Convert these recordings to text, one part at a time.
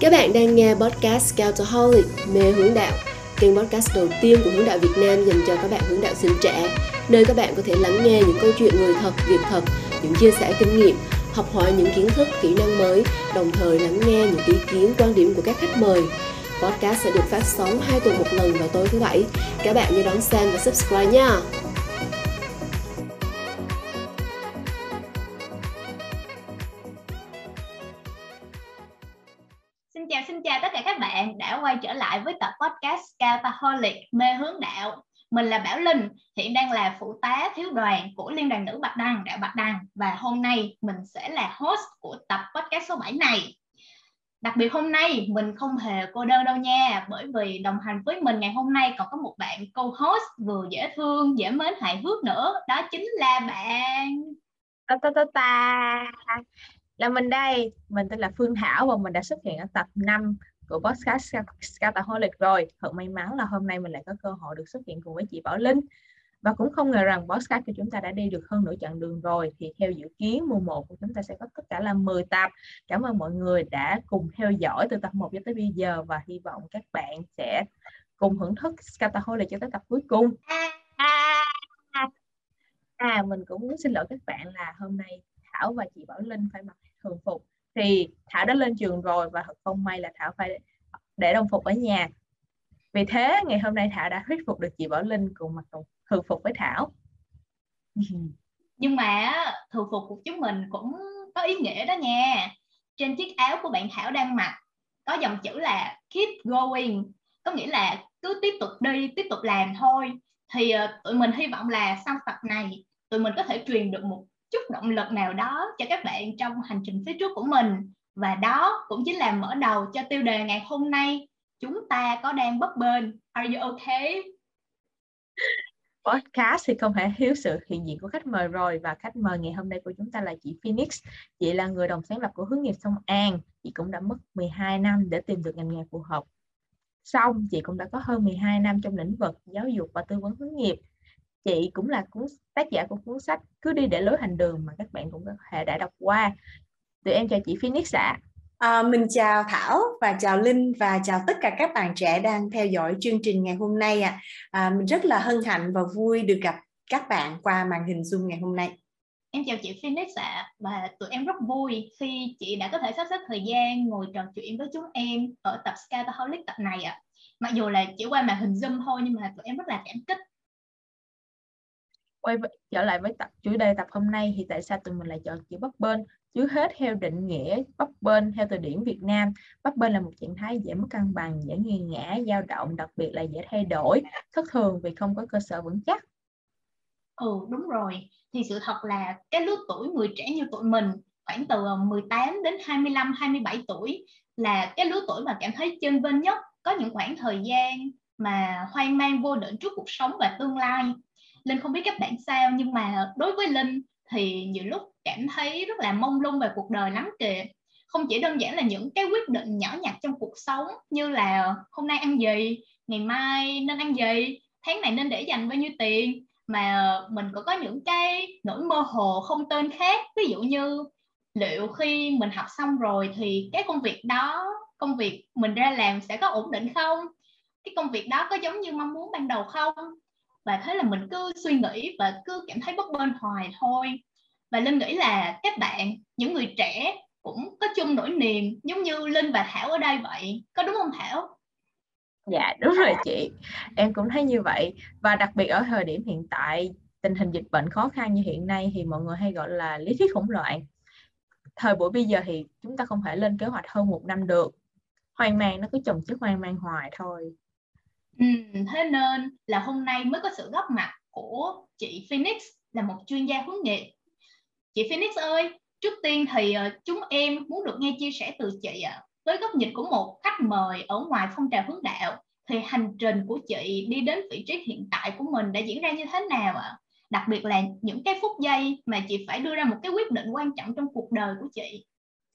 Các bạn đang nghe podcast Scoutaholic mê hướng đạo, kênh podcast đầu tiên của hướng đạo Việt Nam dành cho các bạn hướng đạo sinh trẻ, nơi các bạn có thể lắng nghe những câu chuyện người thật, việc thật, những chia sẻ kinh nghiệm, học hỏi những kiến thức, kỹ năng mới, đồng thời lắng nghe những ý kiến, quan điểm của các khách mời. Podcast sẽ được phát sóng 2 tuần một lần vào tối thứ bảy. Các bạn nhớ đón xem và subscribe nha. Altaholic mê hướng đạo. Mình là Bảo Linh, hiện đang là phụ tá thiếu đoàn của Liên đoàn Nữ Bạch Đăng, đạo Bạch Đăng và hôm nay mình sẽ là host của tập podcast số 7 này. Đặc biệt hôm nay mình không hề cô đơn đâu nha Bởi vì đồng hành với mình ngày hôm nay còn có một bạn co-host vừa dễ thương, dễ mến, hài hước nữa. Đó chính là bạn. Ta ta ta ta. Là mình đây. Mình tên là Phương Thảo và mình đã xuất hiện ở tập 5 của podcast Scataholic rồi. Thật may mắn là hôm nay mình lại có cơ hội được xuất hiện cùng với chị Bảo Linh. Và cũng không ngờ rằng podcast của chúng ta đã đi được hơn nửa chặng đường rồi. Thì theo dự kiến, mùa 1 của chúng ta sẽ có tất cả là 10 tập. Cảm ơn mọi người đã cùng theo dõi từ tập 1 cho tới bây giờ và hy vọng các bạn sẽ cùng hưởng thức Scataholic cho tới tập cuối cùng. À mình cũng muốn xin lỗi các bạn là hôm nay Thảo và chị Bảo Linh phải mặc thường phục thì Thảo đã lên trường rồi và thật không may là Thảo phải để đồng phục ở nhà. Vì thế, ngày hôm nay Thảo đã thuyết phục được chị Bảo Linh cùng mặc đồng thường phục với Thảo. Nhưng mà thường phục của chúng mình cũng có ý nghĩa đó nha. Trên chiếc áo của bạn Thảo đang mặc, có dòng chữ là keep going có nghĩa là cứ tiếp tục đi, tiếp tục làm thôi. Thì ờ, tụi mình hy vọng là sau tập này, tụi mình có thể truyền được một chút động lực nào đó cho các bạn trong hành trình phía trước của mình. Và đó cũng chính là mở đầu cho tiêu đề ngày hôm nay. Chúng ta có đang bấp bênh. Are you okay? Podcast thì không thể thiếu sự hiện diện của khách mời rồi. Và khách mời ngày hôm nay của chúng ta là chị Phoenix. Chị là người đồng sáng lập của hướng nghiệp sông An. Chị cũng đã mất 12 năm để tìm được ngành nghề phù hợp. Xong, chị cũng đã có hơn 12 năm trong lĩnh vực giáo dục và tư vấn hướng nghiệp chị cũng là cuốn tác giả của cuốn sách cứ đi để lối hành đường mà các bạn cũng có thể đã đọc qua tụi em chào chị Phoenix ạ à. À, mình chào Thảo và chào Linh và chào tất cả các bạn trẻ đang theo dõi chương trình ngày hôm nay ạ. À. À, mình rất là hân hạnh và vui được gặp các bạn qua màn hình Zoom ngày hôm nay. Em chào chị Phoenix ạ à, và tụi em rất vui khi chị đã có thể sắp xếp thời gian ngồi trò chuyện với chúng em ở tập Scataholic tập này ạ. À. Mặc dù là chỉ qua màn hình Zoom thôi nhưng mà tụi em rất là cảm kích quay trở lại với tập, chủ đề tập hôm nay thì tại sao tụi mình lại chọn chữ bấp bên trước hết, theo định nghĩa bấp bên theo từ điển Việt Nam, bấp bên là một trạng thái dễ mất cân bằng, dễ nghiêng ngã, dao động, đặc biệt là dễ thay đổi, thất thường vì không có cơ sở vững chắc. Ừ đúng rồi. Thì sự thật là cái lứa tuổi người trẻ như tụi mình, khoảng từ ờ, 18 đến 25 27 tuổi là cái lứa tuổi mà cảm thấy chân vinh nhất, có những khoảng thời gian mà hoang mang, vô định trước cuộc sống và tương lai linh không biết các bạn sao, nhưng mà đối với linh thì nhiều lúc cảm thấy rất là mông lung về cuộc đời lắm kìa. Không chỉ đơn giản là những cái quyết định nhỏ nhặt trong cuộc sống như là hôm nay ăn gì, ngày mai nên ăn gì, tháng này nên để dành bao nhiêu tiền, mà mình cũng có những cái nỗi mơ hồ không tên khác. Ví dụ như liệu khi mình học xong rồi thì cái công việc đó, công việc mình ra làm sẽ có ổn định không? Cái công việc đó có giống như mong muốn ban đầu không? Và thế là mình cứ suy nghĩ và cứ cảm thấy bất bên hoài thôi. Và linh nghĩ là các bạn, những người trẻ cũng có chung nỗi niềm giống như linh và thảo ở đây vậy. Có đúng không thảo? Dạ đúng rồi chị. Em cũng thấy như vậy. Và đặc biệt ở thời điểm hiện tại, tình hình dịch bệnh khó khăn như hiện nay thì mọi người hay gọi là lý thuyết hỗn loạn. Thời buổi bây giờ thì chúng ta không thể lên kế hoạch hơn một năm được. Hoang mang nó cứ chồng chất hoang mang hoài thôi. Ừ, thế nên là hôm nay mới có sự góp mặt của chị Phoenix là một chuyên gia hướng nghiệp. Chị Phoenix ơi, trước tiên thì ờ, chúng em muốn được nghe chia sẻ từ chị ạ. À. Với góc nhìn của một khách mời ở ngoài phong trào hướng đạo thì hành trình của chị đi đến vị trí hiện tại của mình đã diễn ra như thế nào ạ? À? Đặc biệt là những cái phút giây mà chị phải đưa ra một cái quyết định quan trọng trong cuộc đời của chị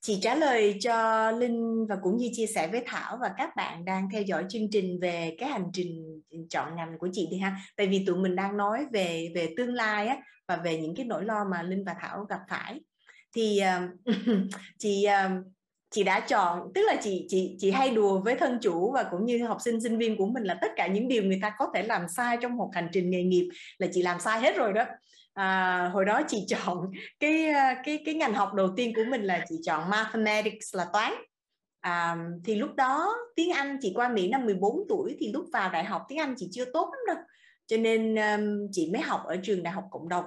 chị trả lời cho linh và cũng như chia sẻ với thảo và các bạn đang theo dõi chương trình về cái hành trình chọn ngành của chị đi ha. Tại vì tụi mình đang nói về về tương lai á và về những cái nỗi lo mà linh và thảo gặp phải. Thì uh, chị uh, chị đã chọn tức là chị chị chị hay đùa với thân chủ và cũng như học sinh sinh viên của mình là tất cả những điều người ta có thể làm sai trong một hành trình nghề nghiệp là chị làm sai hết rồi đó à, hồi đó chị chọn cái ờ, cái cái ngành học đầu tiên của mình là chị chọn mathematics là toán. À, thì lúc đó tiếng Anh chị qua Mỹ năm 14 tuổi thì lúc vào đại học tiếng Anh chị chưa tốt lắm đâu. Cho nên um, chị mới học ở trường đại học cộng đồng.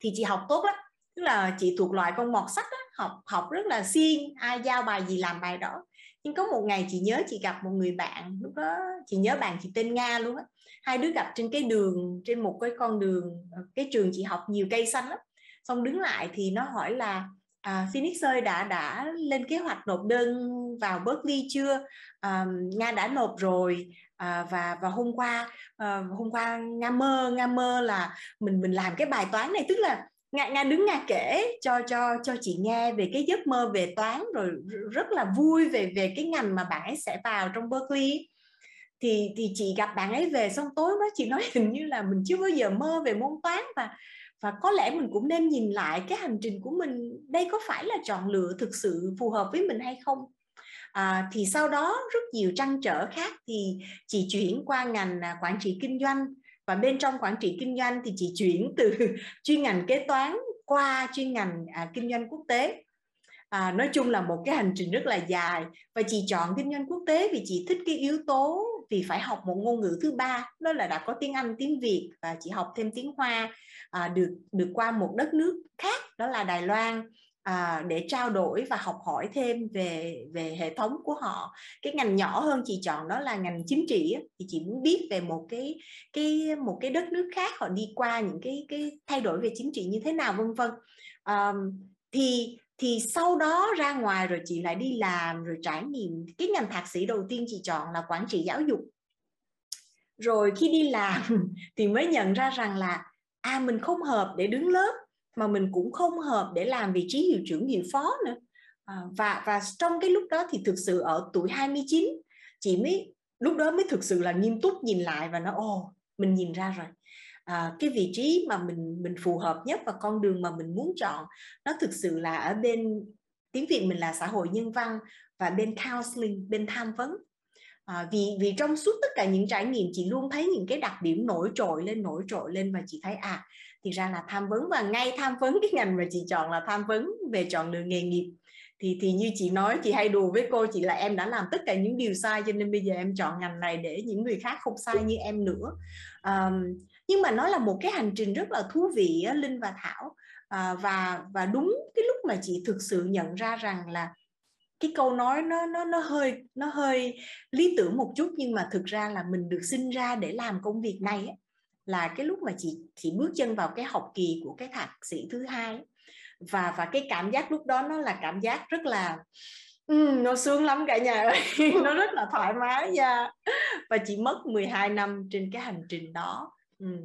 Thì chị học tốt lắm. Tức là chị thuộc loại con mọt sách đó, học học rất là siêng ai giao bài gì làm bài đó. Nhưng có một ngày chị nhớ chị gặp một người bạn lúc đó chị nhớ bạn chị tên nga luôn á hai đứa gặp trên cái đường trên một cái con đường ờ, cái trường chị học nhiều cây xanh lắm. Xong đứng lại thì nó hỏi là à, Phoenix ơi đã đã lên kế hoạch nộp đơn vào Berkeley chưa? À, Nga đã nộp rồi à, và và hôm qua à, hôm qua Nga mơ Nga mơ là mình mình làm cái bài toán này. Tức là nga nga đứng nga kể cho cho cho chị nghe về cái giấc mơ về toán rồi rất là vui về về cái ngành mà bạn ấy sẽ vào trong Berkeley thì thì chị gặp bạn ấy về xong tối đó chị nói hình như là mình chưa bao giờ mơ về môn toán và và có lẽ mình cũng nên nhìn lại cái hành trình của mình đây có phải là chọn lựa thực sự phù hợp với mình hay không? À, thì sau đó rất nhiều trăn trở khác thì chị chuyển qua ngành à, quản trị kinh doanh và bên trong quản trị kinh doanh thì chị chuyển từ chuyên ngành kế toán qua chuyên ngành à, kinh doanh quốc tế. À, nói chung là một cái hành trình rất là dài và chị chọn kinh doanh quốc tế vì chị thích cái yếu tố thì phải học một ngôn ngữ thứ ba đó là đã có tiếng Anh tiếng Việt và chị học thêm tiếng Hoa à, được được qua một đất nước khác đó là Đài Loan à, để trao đổi và học hỏi thêm về về hệ thống của họ. Cái ngành nhỏ hơn chị chọn đó là ngành chính trị thì chị muốn biết về một cái cái một cái đất nước khác họ đi qua những cái cái thay đổi về chính trị như thế nào vân vân. À, thì thì sau đó ra ngoài rồi chị lại đi làm rồi trải nghiệm. Cái ngành thạc sĩ đầu tiên chị chọn là quản trị giáo dục. Rồi khi đi làm thì mới nhận ra rằng là à mình không hợp để đứng lớp mà mình cũng không hợp để làm vị trí hiệu trưởng hiệu phó nữa. À, và và trong cái lúc đó thì thực sự ở tuổi 29 chị mới lúc đó mới thực sự là nghiêm túc nhìn lại và nói ồ mình nhìn ra rồi à, cái vị trí mà mình mình phù hợp nhất và con đường mà mình muốn chọn nó thực sự là ở bên tiếng việt mình là xã hội nhân văn và bên counseling bên tham vấn. À, vì vì trong suốt tất cả những trải nghiệm chị luôn thấy những cái đặc điểm nổi trội lên nổi trội lên và chị thấy à thì ra là tham vấn và ngay tham vấn cái ngành mà chị chọn là tham vấn về chọn lựa nghề nghiệp. Thì thì như chị nói chị hay đùa với cô chị là em đã làm tất cả những điều sai cho nên bây giờ em chọn ngành này để những người khác không sai như em nữa. Um, nhưng mà nó là một cái hành trình rất là thú vị linh và thảo. À, và và đúng cái lúc mà chị thực sự nhận ra rằng là cái câu nói nó nó nó hơi nó hơi lý tưởng một chút nhưng mà thực ra là mình được sinh ra để làm công việc này ấy, là cái lúc mà chị chị bước chân vào cái học kỳ của cái thạc sĩ thứ hai ấy. và và cái cảm giác lúc đó nó là cảm giác rất là um, nó sướng lắm cả nhà ơi nó rất là thoải mái. Nha và chị mất 12 năm trên cái hành trình đó ừ.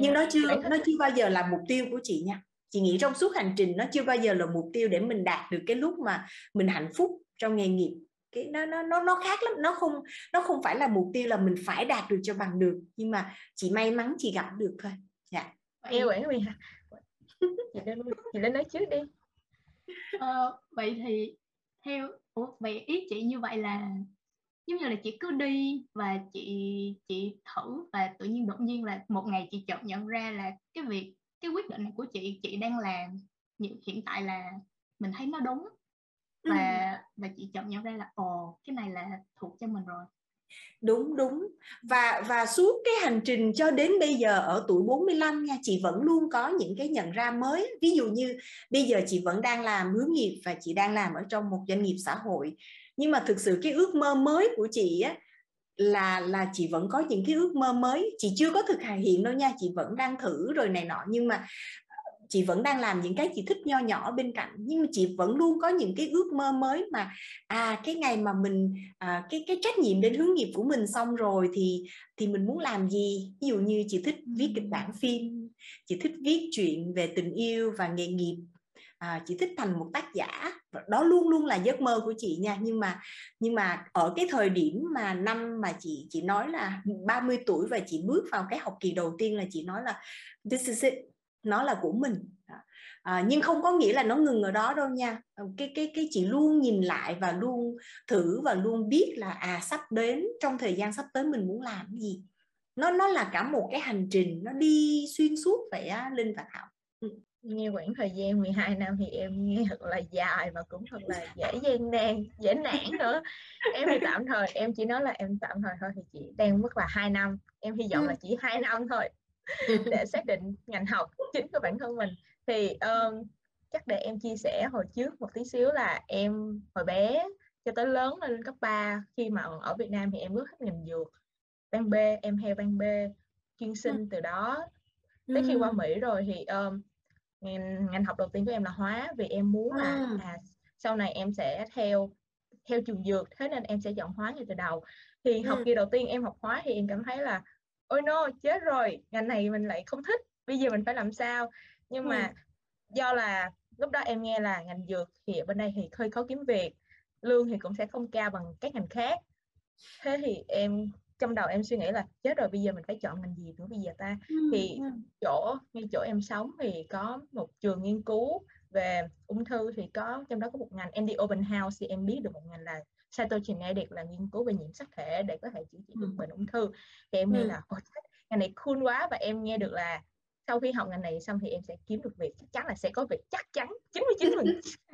nhưng nó chưa nó chưa bao giờ là mục tiêu của chị nha. Chị nghĩ trong suốt hành trình nó chưa bao giờ là mục tiêu để mình đạt được cái lúc mà mình hạnh phúc trong nghề nghiệp. Cái nó nó nó nó khác lắm. Nó không nó không phải là mục tiêu là mình phải đạt được cho bằng được. Nhưng mà chị may mắn chị gặp được thôi. Dạ. Yêu quản vì chị lên chị lên nói trước đi. Ờ, vậy thì theo ủa, vậy ý chị như vậy là giống như là chị cứ đi và chị chị thử và tự nhiên đột nhiên là một ngày chị chợt nhận ra là cái việc cái quyết định của chị chị đang làm hiện tại là mình thấy nó đúng. Và ừ. và chị chợt nhận ra là ồ cái này là thuộc cho mình rồi. Đúng đúng. Và và suốt cái hành trình cho đến bây giờ ở tuổi 45 nha chị vẫn luôn có những cái nhận ra mới. Ví dụ như bây giờ chị vẫn đang làm hướng nghiệp và chị đang làm ở trong một doanh nghiệp xã hội nhưng mà thực sự cái ước mơ mới của chị á là là chị vẫn có những cái ước mơ mới. Chị chưa có thực hành hiện đâu nha chị vẫn đang thử rồi này nọ. Nhưng mà ờ, chị vẫn đang làm những cái chị thích nho nhỏ bên cạnh. Nhưng mà chị vẫn luôn có những cái ước mơ mới mà à cái ngày mà mình à, cái cái trách nhiệm đến hướng nghiệp của mình xong rồi thì thì mình muốn làm gì? Ví dụ như chị thích viết kịch bản phim chị thích viết chuyện về tình yêu và nghề nghiệp à, chị thích thành một tác giả. Đó luôn luôn là giấc mơ của chị nha. Nhưng mà nhưng mà ở cái thời điểm mà năm mà chị chị nói là 30 tuổi và chị bước vào cái học kỳ đầu tiên là chị nói là this is it. Nó là của mình. À, nhưng không có nghĩa là nó ngừng ở đó đâu nha. Ờ, cái cái cái chị luôn nhìn lại và luôn thử và luôn biết là à sắp đến trong thời gian sắp tới mình muốn làm cái gì. Nó nó là cả một cái hành trình nó đi xuyên suốt vậy á linh và thảo nghe quãng thời gian 12 năm thì em nghe thật là dài và cũng thật là dễ gian nan dễ nản nữa. Em thì tạm thời em chỉ nói là em tạm thời thôi thì chỉ đang mất là hai năm. Em hy vọng ừ. là chỉ hai năm thôi để xác định ngành học chính của bản thân mình. Thì um, chắc để em chia sẻ hồi trước một tí xíu là em hồi bé cho tới lớn lên cấp 3 khi mà ở Việt Nam thì em bước hết ngành dược. Ban B em theo ban B chuyên sinh từ đó. Tới khi qua Mỹ rồi thì um, ngành, ngành học đầu tiên của em là hóa vì em muốn là à, sau này em sẽ theo theo trường dược thế nên em sẽ chọn hóa ngay từ đầu. Thì học kỳ đầu tiên em học hóa thì em cảm thấy là ôi no chết rồi ngành này mình lại không thích bây giờ mình phải làm sao? Nhưng mà do là lúc đó em nghe là ngành dược thì bên đây thì hơi khó kiếm việc lương thì cũng sẽ không cao bằng các ngành khác. Thế thì em trong đầu em suy nghĩ là chết rồi bây giờ mình phải chọn ngành gì nữa bây giờ ta? Thì chỗ ngay chỗ em sống thì có một trường nghiên cứu về ung thư thì có trong đó có một ngành Andy Open House thì em biết được một ngành là cytogenetic là nghiên cứu về nhiễm sắc thể để có thể chữa trị được bệnh ung thư. Thì em nghĩ là Ồ, ngành này cool quá và em nghe được là sau khi học ngành này xong thì em sẽ kiếm được việc chắc chắn là sẽ có việc chắc chắn 99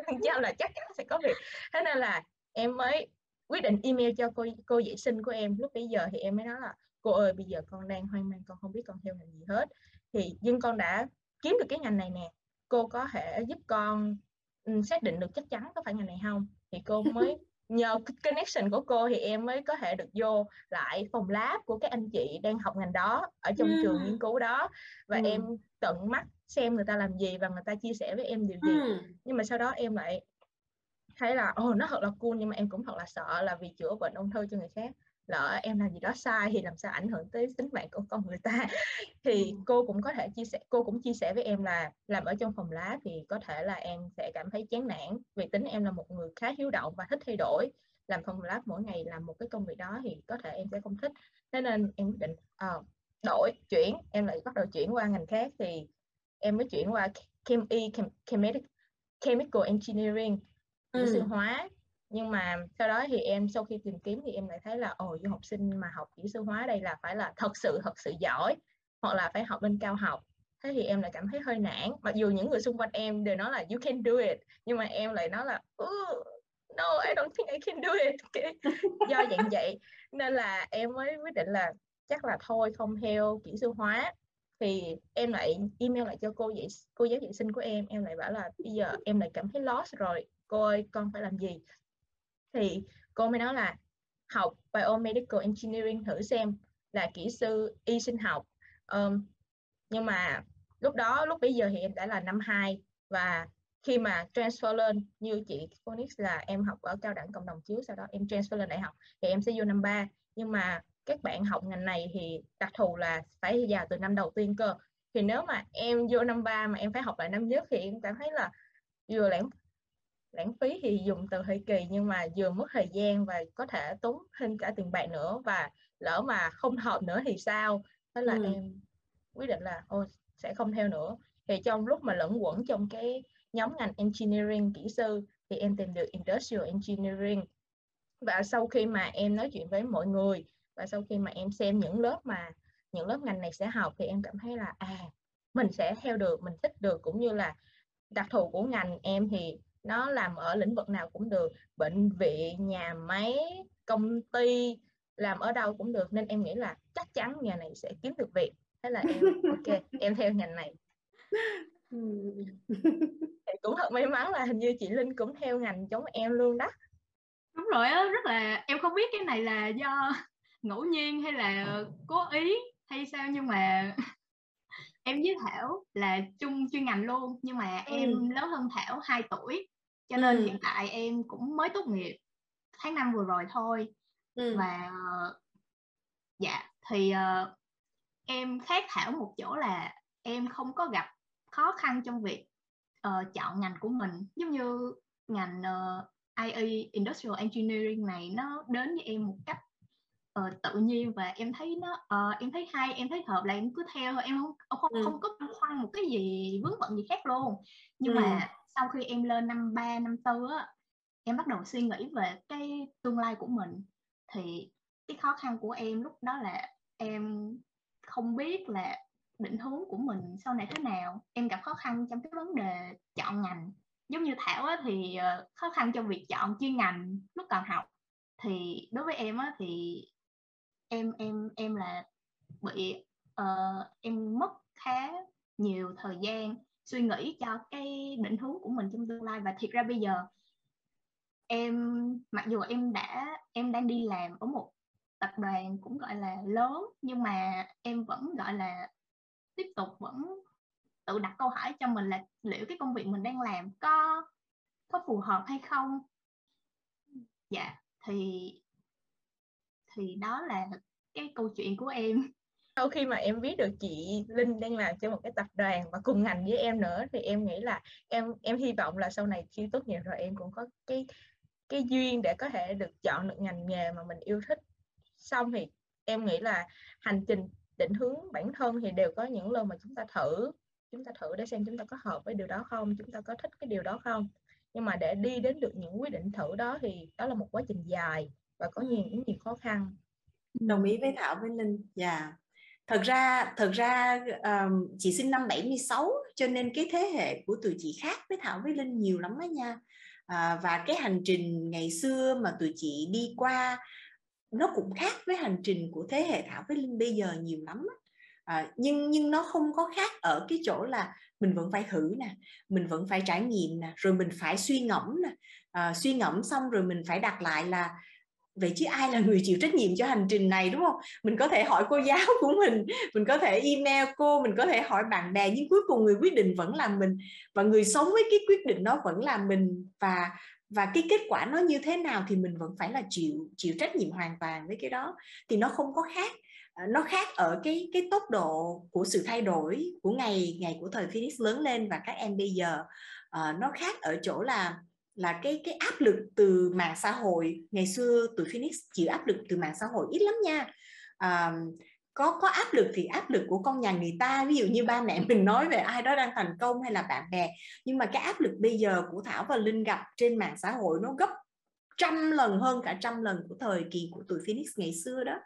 phần trăm là chắc chắn sẽ có việc. Thế nên là em mới quyết định email cho cô cô dạy sinh của em lúc bây giờ thì em mới nói là cô ơi bây giờ con đang hoang mang con không biết con theo ngành gì hết thì nhưng con đã kiếm được cái ngành này nè cô có thể giúp con um, xác định được chắc chắn có phải ngành này không thì cô mới nhờ connection của cô thì em mới có thể được vô lại phòng lab của các anh chị đang học ngành đó ở trong ừ. trường nghiên cứu đó và ừ. em tận mắt xem người ta làm gì và người ta chia sẻ với em điều gì ừ. nhưng mà sau đó em lại thấy là ồ oh, nó thật là cool nhưng mà em cũng thật là sợ là vì chữa bệnh ung thư cho người khác. Lỡ em làm gì đó sai thì làm sao ảnh hưởng tới tính mạng của con người ta? Thì ừ. cô cũng có thể chia sẻ cô cũng chia sẻ với em là làm ở trong phòng lá thì có thể là em sẽ cảm thấy chán nản vì tính em là một người khá hiếu động và thích thay đổi. Làm phòng lab mỗi ngày làm một cái công việc đó thì có thể em sẽ không thích. Thế nên em quyết định uh, đổi chuyển em lại bắt đầu chuyển qua ngành khác thì em mới chuyển qua chem e chem, chemical, chemical engineering kỹ sư hóa. Nhưng mà sau đó thì em sau khi tìm kiếm thì em lại thấy là ồ du học sinh mà học kỹ sư hóa đây là phải là thật sự thật sự giỏi hoặc là phải học lên cao học. Thế thì em lại cảm thấy hơi nản. Mặc dù những người xung quanh em đều nói là you can do it. Nhưng mà em lại nói là no I don't think I can do it. Okay. do dạng vậy. Nên là em mới quyết định là chắc là thôi không theo kỹ sư hóa. Thì em lại email lại cho cô dạy cô giáo dạy sinh của em. Em lại bảo là bây giờ em lại cảm thấy lost rồi cô ơi con phải làm gì. Thì cô mới nói là học biomedical engineering thử xem là kỹ sư y sinh học. Um, nhưng mà lúc đó lúc bây giờ thì em đã là năm 2 và khi mà transfer lên như chị Phoenix là em học ở cao đẳng cộng đồng chiếu sau đó em transfer lên đại học thì em sẽ vô năm 3 nhưng mà các bạn học ngành này thì đặc thù là phải vào từ năm đầu tiên cơ. Thì nếu mà em vô năm 3 mà em phải học lại năm nhất thì em cảm thấy là vừa lãng lãng phí thì dùng từ hơi kỳ nhưng mà vừa mất thời gian và có thể tốn thêm cả tiền bạc nữa và lỡ mà không hợp nữa thì sao? Thế là ừ. em quyết định là ô sẽ không theo nữa. Thì trong lúc mà lẫn quẩn trong cái nhóm ngành engineering kỹ sư thì em tìm được industrial engineering. Và sau khi mà em nói chuyện với mọi người và sau khi mà em xem những lớp mà những lớp ngành này sẽ học thì em cảm thấy là à mình sẽ theo được mình thích được cũng như là đặc thù của ngành em thì nó làm ở lĩnh vực nào cũng được bệnh viện nhà máy công ty làm ở đâu cũng được. Nên em nghĩ là chắc chắn nhà này sẽ kiếm được việc. Thế là em ok em theo ngành này. Thì cũng thật may mắn là hình như chị Linh cũng theo ngành giống em luôn đó. Đúng rồi á rất là em không biết cái này là do ngẫu nhiên hay là cố ý hay sao nhưng mà em với Thảo là chung chuyên ngành luôn nhưng mà ừ. em lớn hơn Thảo 2 tuổi cho nên ừ. hiện tại em cũng mới tốt nghiệp tháng năm vừa rồi thôi ừ. và dạ thì uh, em khác Thảo một chỗ là em không có gặp khó khăn trong việc uh, chọn ngành của mình giống như ngành uh, IE Industrial Engineering này nó đến với em một cách uh, tự nhiên và em thấy nó uh, em thấy hay em thấy hợp là em cứ theo thôi em không không, ừ. không có băn khoăn một cái gì vướng bận gì khác luôn. Nhưng ừ. mà sau khi em lên năm ba năm tư á em bắt đầu suy nghĩ về cái tương lai của mình. Thì cái khó khăn của em lúc đó là em không biết là định hướng của mình sau này thế nào. Em gặp khó khăn trong cái vấn đề chọn ngành. Giống như thảo á, thì uh, khó khăn trong việc chọn chuyên ngành lúc còn học. Thì đối với em á, thì em em em là bị uh, em mất khá nhiều thời gian suy nghĩ cho cái định hướng của mình trong tương lai. Và thiệt ra bây giờ em mặc dù em đã em đang đi làm ở một tập đoàn cũng gọi là lớn nhưng mà em vẫn gọi là tiếp tục vẫn tự đặt câu hỏi cho mình là liệu cái công việc mình đang làm có có phù hợp hay không? Dạ thì thì đó là cái câu chuyện của em. Sau khi mà em biết được chị Linh đang làm cho một cái tập đoàn và cùng ngành với em nữa, thì em nghĩ là em em hy vọng là sau này khi tốt nghiệp rồi em cũng có cái cái duyên để có thể được chọn được ngành nghề mà mình yêu thích. Xong thì em nghĩ là hành trình định hướng bản thân thì đều có những lần mà chúng ta thử, chúng ta thử để xem chúng ta có hợp với điều đó không, chúng ta có thích cái điều đó không. Nhưng mà để đi đến được những quyết định thử đó thì đó là một quá trình dài và có nhiều những nhiều khó khăn. Đồng ý với Thảo với Linh. Dạ. Yeah. thật ra thật ra um, chị sinh năm 76 cho nên cái thế hệ của tụi chị khác với Thảo với Linh nhiều lắm đó nha. À, và cái hành trình ngày xưa mà tụi chị đi qua nó cũng khác với hành trình của thế hệ Thảo với Linh bây giờ nhiều lắm à, nhưng nhưng nó không có khác ở cái chỗ là mình vẫn phải thử nè mình vẫn phải trải nghiệm nè rồi mình phải suy ngẫm nè. À, suy ngẫm xong rồi mình phải đặt lại là vậy chứ ai là người chịu trách nhiệm cho hành trình này đúng không? Mình có thể hỏi cô giáo của mình mình có thể email cô mình có thể hỏi bạn bè nhưng cuối cùng người quyết định vẫn là mình. Và người sống với cái quyết định đó vẫn là mình. Và và cái kết quả nó như thế nào thì mình vẫn phải là chịu chịu trách nhiệm hoàn toàn với cái đó. Thì nó không có khác ờ, nó khác ở cái cái tốc độ của sự thay đổi của ngày ngày của thời Phoenix lớn lên và các em bây giờ. Uh, nó khác ở chỗ là là cái cái áp lực từ mạng xã hội. Ngày xưa tụi Phoenix chịu áp lực từ mạng xã hội ít lắm nha. À, có có áp lực thì áp lực của con nhà người ta. Ví dụ như ba mẹ mình nói về ai đó đang thành công hay là bạn bè. Nhưng mà cái áp lực bây giờ của Thảo và Linh gặp trên mạng xã hội nó gấp trăm lần hơn cả trăm lần của thời kỳ của tụi Phoenix ngày xưa đó.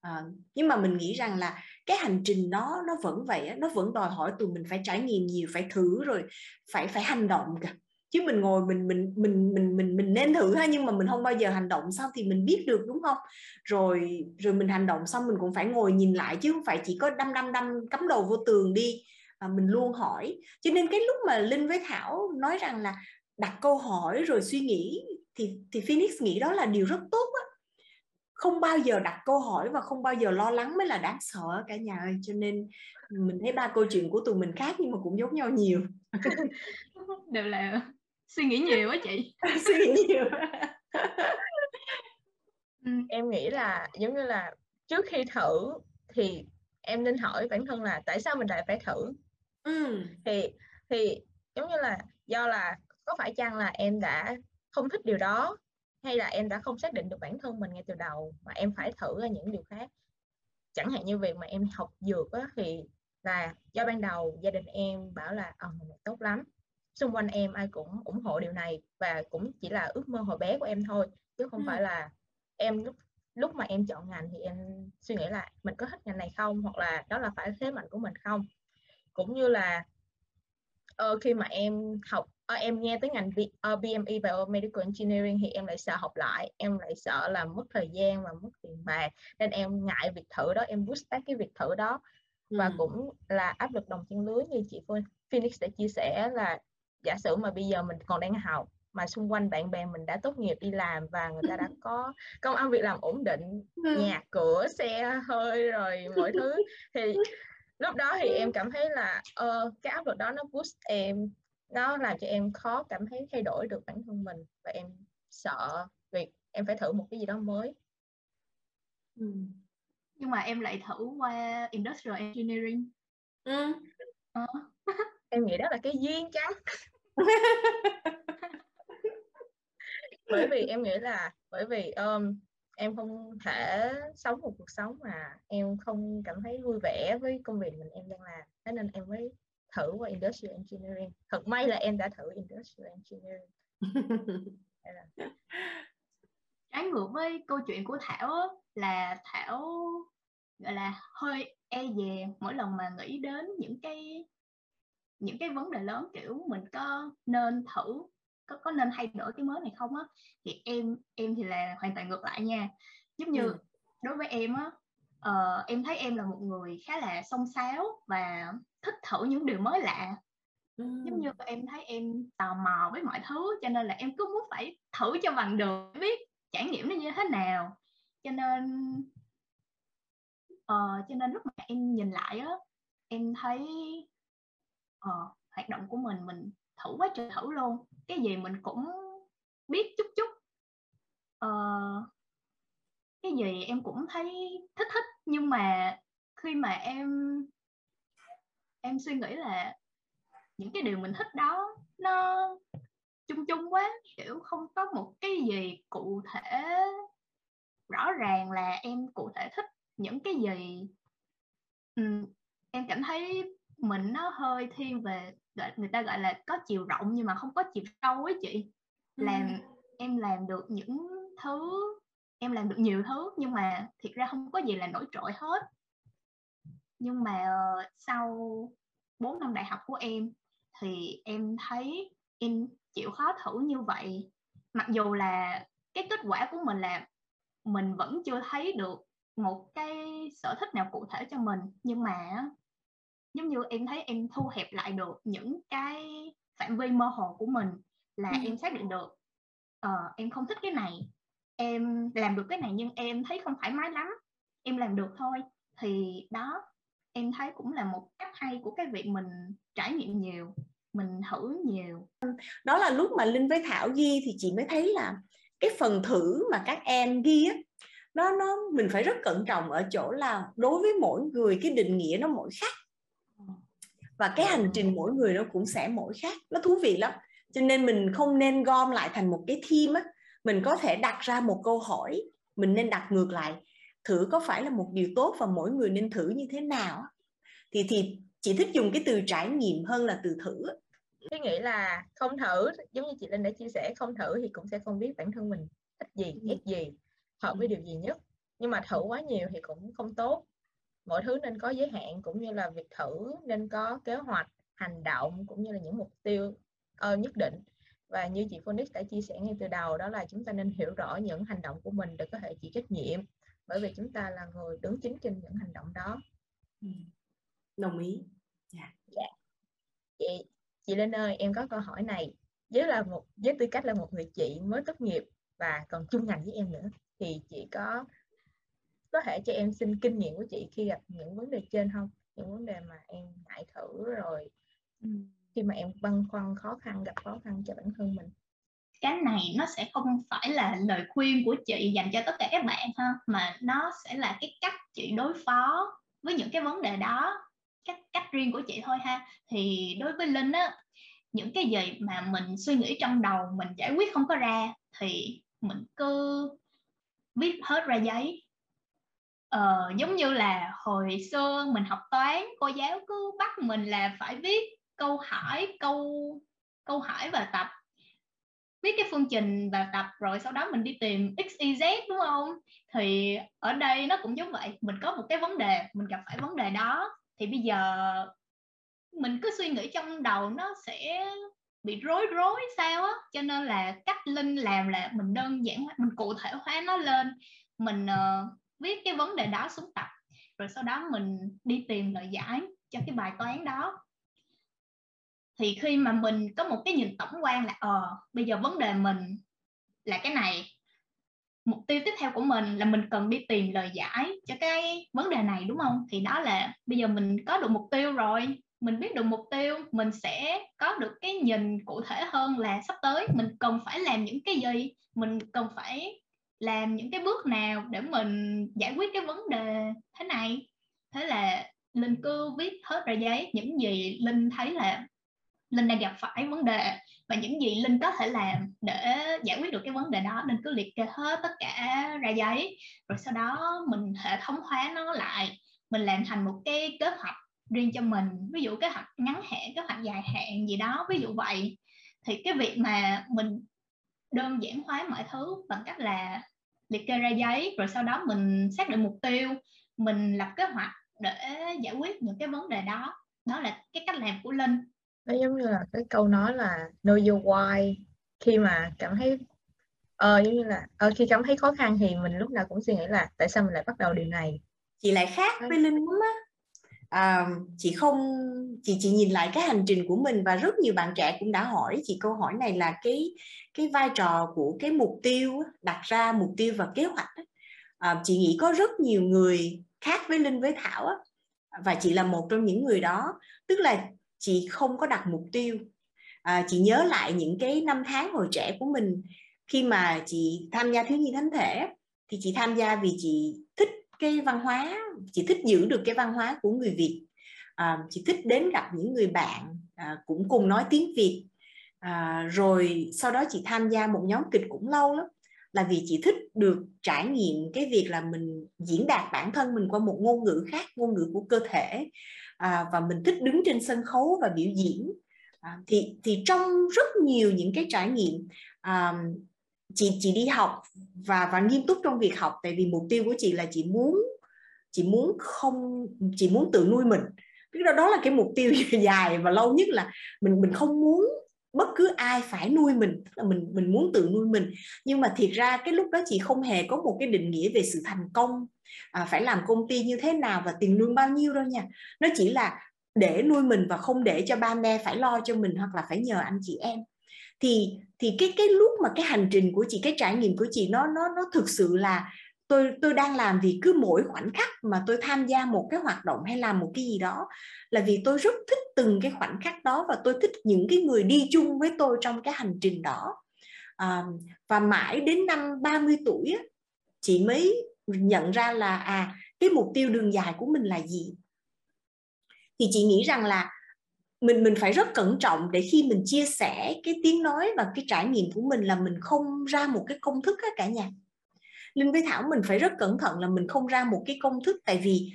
À, nhưng mà mình nghĩ rằng là cái hành trình nó nó vẫn vậy nó vẫn đòi hỏi tụi mình phải trải nghiệm nhiều phải thử rồi phải phải hành động cả chứ mình ngồi mình mình mình mình mình mình nên thử ha nhưng mà mình không bao giờ hành động xong thì mình biết được đúng không? Rồi rồi mình hành động xong mình cũng phải ngồi nhìn lại chứ không phải chỉ có đâm đâm đâm cắm đầu vô tường đi. À, mình luôn hỏi. Cho nên cái lúc mà linh với thảo nói rằng là đặt câu hỏi rồi suy nghĩ thì thì phoenix nghĩ đó là điều rất tốt á. Không bao giờ đặt câu hỏi và không bao giờ lo lắng mới là đáng sợ cả nhà ơi. Cho nên mình thấy ba câu chuyện của tụi mình khác nhưng mà cũng giống nhau nhiều. Đều là suy nghĩ nhiều á chị. Suy nghĩ nhiều ừ. em nghĩ là giống như là trước khi thử thì em nên hỏi bản thân là tại sao mình lại phải thử? Ừ. thì thì giống như là do là có phải chăng là em đã không thích điều đó hay là em đã không xác định được bản thân mình ngay từ đầu mà em phải thử ra những điều khác? Chẳng hạn như việc mà em học dược á, thì là do ban đầu gia đình em bảo là ờ mình tốt lắm xung quanh em ai cũng ủng hộ điều này và cũng chỉ là ước mơ hồi bé của em thôi chứ không ừ. phải là em lúc lúc mà em chọn ngành thì em suy nghĩ là mình có thích ngành này không hoặc là đó là phải thế mạnh của mình không cũng như là uh, khi mà em học uh, em nghe tới ngành BME Biomedical Engineering thì em lại sợ học lại em lại sợ là mất thời gian và mất tiền bạc nên em ngại việc thử đó em push back cái việc thử đó và ừ. cũng là áp lực đồng chân lưới như chị Phoenix đã chia sẻ là giả sử mà bây giờ mình còn đang học mà xung quanh bạn bè mình đã tốt nghiệp đi làm và người ta đã có công ăn việc làm ổn định ừ. nhà cửa xe hơi rồi mọi thứ thì lúc đó thì em cảm thấy là uh, cái áp lực đó nó push em nó làm cho em khó cảm thấy thay đổi được bản thân mình và em sợ việc em phải thử một cái gì đó mới ừ. nhưng mà em lại thử qua industrial engineering ừ. ờ. em nghĩ đó là cái duyên chăng bởi vì em nghĩ là bởi vì um, em không thể sống một cuộc sống mà em không cảm thấy vui vẻ với công việc mình em đang làm. Thế nên em mới thử qua industrial engineering. Thật may là em đã thử industrial engineering. Trái ngược với câu chuyện của thảo á, là thảo gọi là hơi e dè mỗi lần mà nghĩ đến những cái những cái vấn đề lớn kiểu mình có nên thử có có nên thay đổi cái mới này không á thì em em thì là hoàn toàn ngược lại nha giống như ừ. đối với em á uh, em thấy em là một người khá là song sáo và thích thử những điều mới lạ ừ. giống như em thấy em tò mò với mọi thứ cho nên là em cứ muốn phải thử cho bằng được biết trải nghiệm nó như thế nào cho nên uh, cho nên lúc mà em nhìn lại á em thấy uh, hoạt động của mình mình thử quá trời thử luôn. Cái gì mình cũng biết chút chút. Uh, cái gì em cũng thấy thích thích nhưng mà khi mà em em suy nghĩ là những cái điều mình thích đó nó chung chung quá kiểu không có một cái gì cụ thể rõ ràng là em cụ thể thích. Những cái gì ừ, em cảm thấy mình nó hơi thiên về người ta gọi là có chiều rộng nhưng mà không có chiều sâu ấy chị. Làm ừ. em làm được những thứ em làm được nhiều thứ nhưng mà thiệt ra không có gì là nổi trội hết. Nhưng mà uh, sau 4 năm đại học của em thì em thấy em chịu khó thử như vậy. Mặc dù là cái kết quả của mình là mình vẫn chưa thấy được một cái sở thích nào cụ thể cho mình nhưng mà giống như em thấy em thu hẹp lại được những cái phạm vi mơ hồ của mình là ừ. em xác định được uh, em không thích cái này em làm được cái này nhưng em thấy không thoải mái lắm em làm được thôi thì đó em thấy cũng là một cách hay của cái việc mình trải nghiệm nhiều mình thử nhiều đó là lúc mà linh với thảo ghi thì chị mới thấy là cái phần thử mà các em ghi á nó nó mình phải rất cẩn trọng ở chỗ là đối với mỗi người cái định nghĩa nó mỗi khác và cái hành trình mỗi người nó cũng sẽ mỗi khác nó thú vị lắm. Cho nên mình không nên gom lại thành một cái theme á. Mình có thể đặt ra một câu hỏi mình nên đặt ngược lại. Thử có phải là một điều tốt và mỗi người nên thử như thế nào thì thì chị thích dùng cái từ trải nghiệm hơn là từ thử tôi nghĩ là không thử giống như chị linh đã chia sẻ không thử thì cũng sẽ không biết bản thân mình thích gì ừ. ghét gì hợp với điều gì nhất. Nhưng mà thử quá nhiều thì cũng không tốt mọi thứ nên có giới hạn cũng như là việc thử nên có kế hoạch hành động cũng như là những mục tiêu uh, nhất định và như chị Phoenix đã chia sẻ ngay từ đầu đó là chúng ta nên hiểu rõ những hành động của mình để có thể chịu trách nhiệm bởi vì chúng ta là người đứng chính trên những hành động đó ừ. đồng ý yeah. Dạ. yeah. Dạ. chị chị Linh ơi em có câu hỏi này với là một với tư cách là một người chị mới tốt nghiệp và còn chung ngành với em nữa thì chị có có thể cho em xin kinh nghiệm của chị khi gặp những vấn đề trên không? Những vấn đề mà em ngại thử rồi ừ. khi mà em băn khoăn khó khăn gặp khó khăn cho bản thân mình? Cái này nó sẽ không phải là lời khuyên của chị dành cho tất cả các bạn ha mà nó sẽ là cái cách chị đối phó với những cái vấn đề đó cách cách riêng của chị thôi ha. Thì đối với linh á những cái gì mà mình suy nghĩ trong đầu mình giải quyết không có ra thì mình cứ viết hết ra giấy ờ, giống như là hồi xưa mình học toán cô giáo cứ bắt mình là phải viết câu hỏi câu câu hỏi và tập. Viết cái phương trình và tập rồi sau đó mình đi tìm x y z đúng không? Thì ở đây nó cũng giống vậy mình có một cái vấn đề mình gặp phải vấn đề đó. Thì bây giờ mình cứ suy nghĩ trong đầu nó sẽ bị rối rối sao á cho nên là cách linh làm là mình đơn giản mình cụ thể hóa nó lên. Mình uh, viết cái vấn đề đó xuống tập. Rồi sau đó mình đi tìm lời giải cho cái bài toán đó. Thì khi mà mình có một cái nhìn tổng quan là ờ bây giờ vấn đề mình là cái này, mục tiêu tiếp theo của mình là mình cần đi tìm lời giải cho cái vấn đề này, đúng không? Thì đó là bây giờ mình có được mục tiêu rồi, mình biết được mục tiêu, mình sẽ có được cái nhìn cụ thể hơn là sắp tới. Mình cần phải làm những cái gì? Mình cần phải làm những cái bước nào để mình giải quyết cái vấn đề thế này? Thế là linh cứ viết hết ra giấy, những gì linh thấy là linh đang gặp phải vấn đề và những gì linh có thể làm để giải quyết được cái vấn đề đó, linh cứ liệt kê hết tất cả ra giấy. Rồi sau đó mình hệ thống hóa nó lại, mình làm thành một cái kế hoạch riêng cho mình, ví dụ kế hoạch ngắn hạn, kế hoạch dài hạn gì đó, ví dụ vậy. Thì cái việc mà mình đơn giản hóa mọi thứ bằng cách là liệt kê ra giấy rồi sau đó mình xác định mục tiêu mình lập kế hoạch để giải quyết những cái vấn đề đó. Đó là cái cách làm của linh. Nó giống như là cái câu nói là know your why. Khi mà cảm thấy ờ giống như là ờ, khi cảm thấy khó khăn thì mình lúc nào cũng suy nghĩ là tại sao mình lại bắt đầu điều này? Chị lại khác với linh lắm á à, chị không chị chị nhìn lại cái hành trình của mình và rất nhiều bạn trẻ cũng đã hỏi chị câu hỏi này là cái cái vai trò của cái mục tiêu đặt ra mục tiêu và kế hoạch à, chị nghĩ có rất nhiều người khác với linh với thảo và chị là một trong những người đó. Tức là chị không có đặt mục tiêu. À, chị nhớ lại những cái năm tháng hồi trẻ của mình khi mà chị tham gia thiếu nhi thánh thể thì chị tham gia vì chị cái văn hóa chị thích giữ được cái văn hóa của người việt. À, chị thích đến gặp những người bạn à, cũng cùng nói tiếng việt. À, rồi sau đó chị tham gia một nhóm kịch cũng lâu lắm là vì chị thích được trải nghiệm cái việc là mình diễn đạt bản thân mình qua một ngôn ngữ khác ngôn ngữ của cơ thể. À, và mình thích đứng trên sân khấu và biểu diễn. À, thì thì trong rất nhiều những cái trải nghiệm à, chị chị đi học và và nghiêm túc trong việc học tại vì mục tiêu của chị là chị muốn chị muốn không chị muốn tự nuôi mình. Tức đó là cái mục tiêu dài và lâu nhất là mình mình không muốn bất cứ ai phải nuôi mình tức là mình mình muốn tự nuôi mình. Nhưng mà thiệt ra cái lúc đó chị không hề có một cái định nghĩa về sự thành công à, phải làm công ty như thế nào và tiền lương bao nhiêu đâu nha. Nó chỉ là để nuôi mình và không để cho ba mẹ phải lo cho mình hoặc là phải nhờ anh chị em thì thì cái cái lúc mà cái hành trình của chị cái trải nghiệm của chị nó nó nó thực sự là tôi tôi đang làm vì cứ mỗi khoảnh khắc mà tôi tham gia một cái hoạt động hay làm một cái gì đó là vì tôi rất thích từng cái khoảnh khắc đó và tôi thích những cái người đi chung với tôi trong cái hành trình đó. À, và mãi đến năm 30 tuổi á, chị mới nhận ra là à cái mục tiêu đường dài của mình là gì? Thì chị nghĩ rằng là mình mình phải rất cẩn trọng để khi mình chia sẻ cái tiếng nói và cái trải nghiệm của mình là mình không ra một cái công thức á cả nhà. Linh với thảo mình phải rất cẩn thận là mình không ra một cái công thức tại vì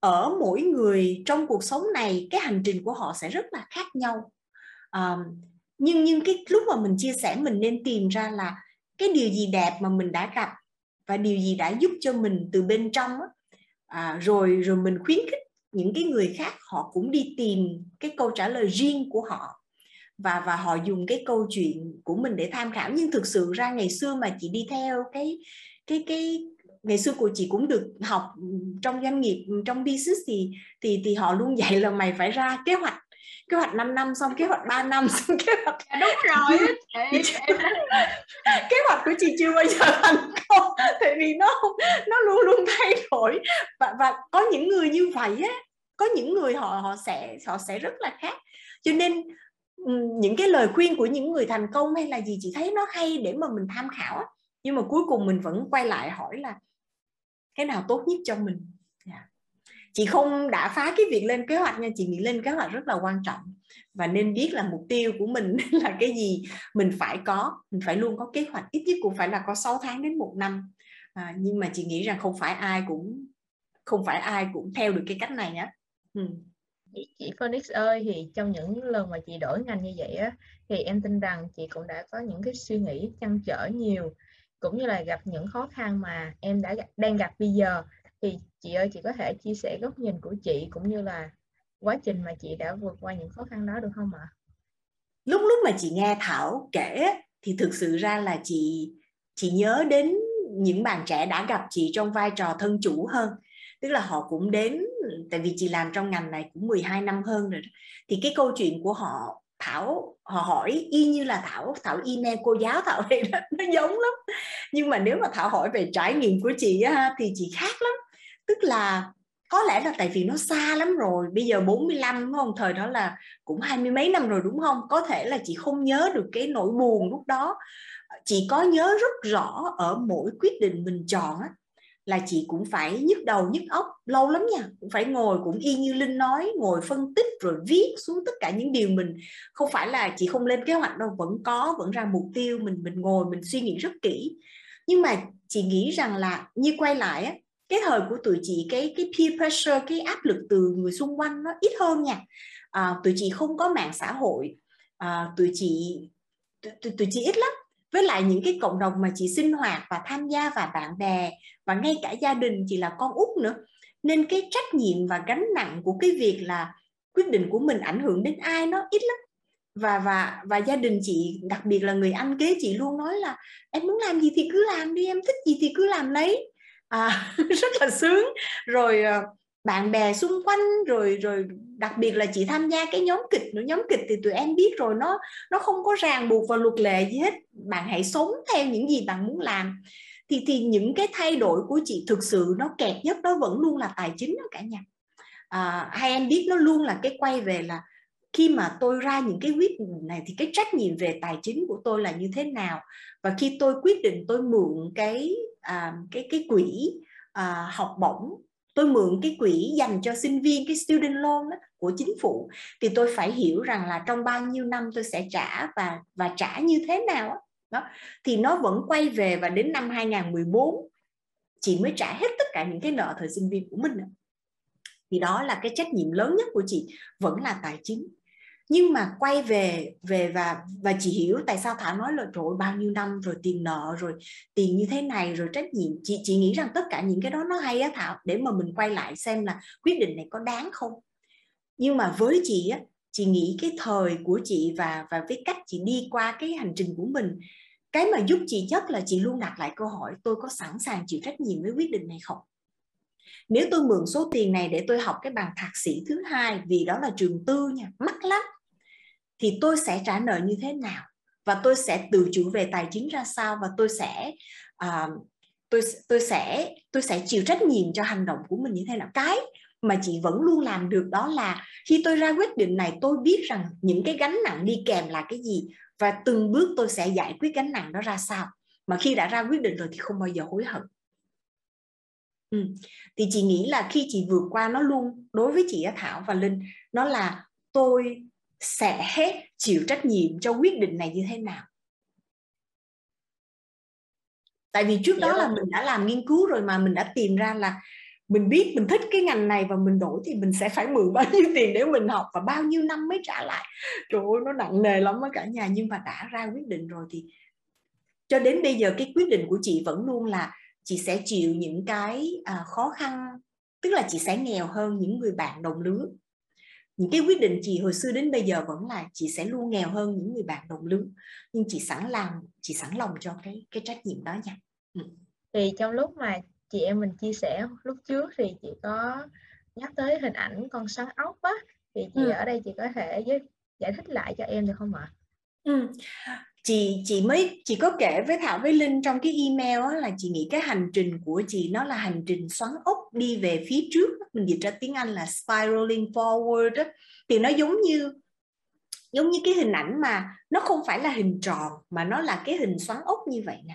ở mỗi người trong cuộc sống này cái hành trình của họ sẽ rất là khác nhau. À, nhưng nhưng cái lúc mà mình chia sẻ mình nên tìm ra là cái điều gì đẹp mà mình đã gặp và điều gì đã giúp cho mình từ bên trong á, à, rồi rồi mình khuyến khích những cái người khác họ cũng đi tìm cái câu trả lời riêng của họ và và họ dùng cái câu chuyện của mình để tham khảo. Nhưng thực sự ra ngày xưa mà chị đi theo cái cái cái ngày xưa của chị cũng được học trong doanh nghiệp trong business thì thì thì họ luôn dạy là mày phải ra kế hoạch kế hoạch 5 năm xong kế hoạch 3 năm xong kế hoạch à, đúng rồi kế hoạch của chị chưa bao giờ thành công tại vì nó nó luôn luôn thay đổi. Và và có những người như vậy á có những người họ họ sẽ họ sẽ rất là khác. Cho nên những cái lời khuyên của những người thành công hay là gì chị thấy nó hay để mà mình tham khảo nhưng mà cuối cùng mình vẫn quay lại hỏi là cái nào tốt nhất cho mình? Yeah. Chị không đã phá cái việc lên kế hoạch nha chị nghĩ lên kế hoạch rất là quan trọng. Và nên biết là mục tiêu của mình là cái gì mình phải có mình phải luôn có kế hoạch. Ít nhất cũng phải là có 6 tháng đến một năm. À, nhưng mà chị nghĩ rằng không phải ai cũng không phải ai cũng theo được cái cách này á ừ. chị Phoenix ơi thì trong những lần mà chị đổi ngành như vậy á thì em tin rằng chị cũng đã có những cái suy nghĩ chăn trở nhiều cũng như là gặp những khó khăn mà em đã đang gặp bây giờ thì chị ơi chị có thể chia sẻ góc nhìn của chị cũng như là quá trình mà chị đã vượt qua những khó khăn đó được không ạ? Lúc lúc mà chị nghe Thảo kể thì thực sự ra là chị chị nhớ đến những bạn trẻ đã gặp chị trong vai trò thân chủ hơn tức là họ cũng đến tại vì chị làm trong ngành này cũng 12 năm hơn rồi thì cái câu chuyện của họ thảo họ hỏi y như là thảo thảo email cô giáo thảo này đó, nó giống lắm. Nhưng mà nếu mà thảo hỏi về trải nghiệm của chị á, thì chị khác lắm. Tức là có lẽ là tại vì nó xa lắm rồi bây giờ 45 đúng không? Thời đó là cũng hai mươi mấy năm rồi đúng không? Có thể là chị không nhớ được cái nỗi buồn lúc đó. Chị có nhớ rất rõ ở mỗi quyết định mình chọn á, là chị cũng phải nhức đầu nhức óc lâu lắm nha. Cũng phải ngồi cũng y như linh nói ngồi phân tích rồi viết xuống tất cả những điều mình không phải là chị không lên kế hoạch đâu vẫn có vẫn ra mục tiêu mình mình ngồi mình suy nghĩ rất kỹ. Nhưng mà chị nghĩ rằng là như quay lại á cái thời của tụi chị cái cái peer pressure cái áp lực từ người xung quanh nó ít hơn nha. À, tụi chị không có mạng xã hội à, tụi chị tụi, tụi chị ít lắm với lại những cái cộng đồng mà chị sinh hoạt và tham gia và bạn bè và ngay cả gia đình chị là con út nữa. Nên cái trách nhiệm và gánh nặng của cái việc là quyết định của mình ảnh hưởng đến ai nó ít lắm. Và và và gia đình chị đặc biệt là người anh kế chị luôn nói là em muốn làm gì thì cứ làm đi em thích gì thì cứ làm lấy. À, rất là sướng. Rồi ờ, bạn bè xung quanh rồi rồi đặc biệt là chị tham gia cái nhóm kịch nữa. Nhóm kịch thì tụi em biết rồi nó nó không có ràng buộc và luật lệ gì hết. Bạn hãy sống theo những gì bạn muốn làm. Thì thì những cái thay đổi của chị thực sự nó kẹt nhất đó vẫn luôn là tài chính đó cả nhà. À, hay em biết nó luôn là cái quay về là khi mà tôi ra những cái quyết định này thì cái trách nhiệm về tài chính của tôi là như thế nào? Và khi tôi quyết định tôi mượn cái à, cái cái quỹ à, học bổng tôi mượn cái quỹ dành cho sinh viên cái student loan đó, của chính phủ. Thì tôi phải hiểu rằng là trong bao nhiêu năm tôi sẽ trả và và trả như thế nào đó. Thì nó vẫn quay về và đến năm 2014 chị mới trả hết tất cả những cái nợ thời sinh viên của mình thì đó là cái trách nhiệm lớn nhất của chị vẫn là tài chính nhưng mà quay về về và và chị hiểu tại sao thảo nói là rồi bao nhiêu năm rồi tiền nợ rồi tiền như thế này, rồi trách nhiệm. Chị chị nghĩ rằng tất cả những cái đó nó hay á thảo, để mà mình quay lại xem là quyết định này có đáng không. Nhưng mà với chị á, chị nghĩ cái thời của chị và và với cách chị đi qua cái hành trình của mình, cái mà giúp chị nhất là chị luôn đặt lại câu hỏi, tôi có sẵn sàng chịu trách nhiệm với quyết định này không? Nếu tôi mượn số tiền này để tôi học cái bằng thạc sĩ thứ hai, vì đó là trường tư nha, mắc lắm thì tôi sẽ trả nợ như thế nào? Và tôi sẽ tự chủ về tài chính ra sao? Và tôi sẽ uh, tôi tôi sẽ tôi sẽ chịu trách nhiệm cho hành động của mình như thế nào? Cái mà chị vẫn luôn làm được đó là khi tôi ra quyết định này tôi biết rằng những cái gánh nặng đi kèm là cái gì và từng bước tôi sẽ giải quyết gánh nặng đó ra sao. Mà khi đã ra quyết định rồi thì không bao giờ hối hận. Ừ. thì chị nghĩ là khi chị vượt qua nó luôn đối với chị Thảo và Linh nó là tôi sẽ chịu trách nhiệm cho quyết định này như thế nào? Tại vì trước đó là mình đã làm nghiên cứu rồi mà mình đã tìm ra là mình biết mình thích cái ngành này và mình đổi thì mình sẽ phải mượn bao nhiêu tiền để mình học và bao nhiêu năm mới trả lại. Trời ơi nó nặng nề lắm á cả nhà. Nhưng mà đã ra quyết định rồi thì cho đến bây giờ cái quyết định của chị vẫn luôn là chị sẽ chịu những cái à, khó khăn tức là chị sẽ nghèo hơn những người bạn đồng lứa những cái quyết định chị hồi xưa đến bây giờ vẫn là chị sẽ luôn nghèo hơn những người bạn đồng lứa nhưng chị sẵn làm chị sẵn lòng cho cái cái trách nhiệm đó nha ừ. thì trong lúc mà chị em mình chia sẻ lúc trước thì chị có nhắc tới hình ảnh con sắn ốc á thì chị ừ. ở đây chị có thể giới, giải thích lại cho em được không ạ? Ừ chị chị mới chị có kể với thảo với linh trong cái email á, là chị nghĩ cái hành trình của chị nó là hành trình xoắn ốc đi về phía trước mình dịch ra tiếng anh là spiraling forward á. thì nó giống như giống như cái hình ảnh mà nó không phải là hình tròn mà nó là cái hình xoắn ốc như vậy nè.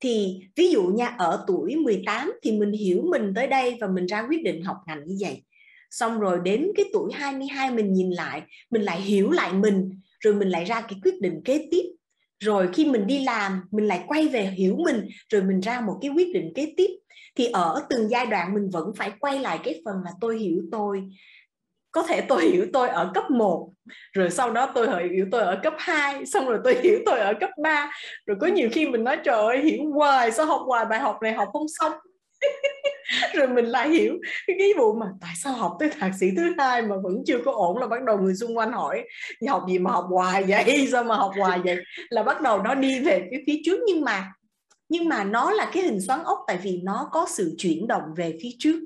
Thì ví dụ nha ở tuổi 18 thì mình hiểu mình tới đây và mình ra quyết định học ngành như vậy. Xong rồi đến cái tuổi 22 mình nhìn lại mình lại hiểu lại mình rồi mình lại ra cái quyết định kế tiếp rồi khi mình đi làm, mình lại quay về hiểu mình, rồi mình ra một cái quyết định kế tiếp. Thì ở từng giai đoạn mình vẫn phải quay lại cái phần là tôi hiểu tôi. Có thể tôi hiểu tôi ở cấp 1 rồi sau đó tôi hiểu tôi ở cấp 2 xong rồi tôi hiểu tôi ở cấp 3 rồi có nhiều khi mình nói, trời ơi, hiểu hoài, sao học hoài bài học này học không xong? rồi mình lại hiểu cái, vụ mà tại sao học tới thạc sĩ thứ hai mà vẫn chưa có ổn là bắt đầu người xung quanh hỏi học gì mà học hoài vậy? Sao mà học hoài vậy? Là bắt đầu nó đi về cái phía trước. Nhưng mà nhưng mà nó là cái hình xoắn ốc tại vì nó có sự chuyển động về phía trước.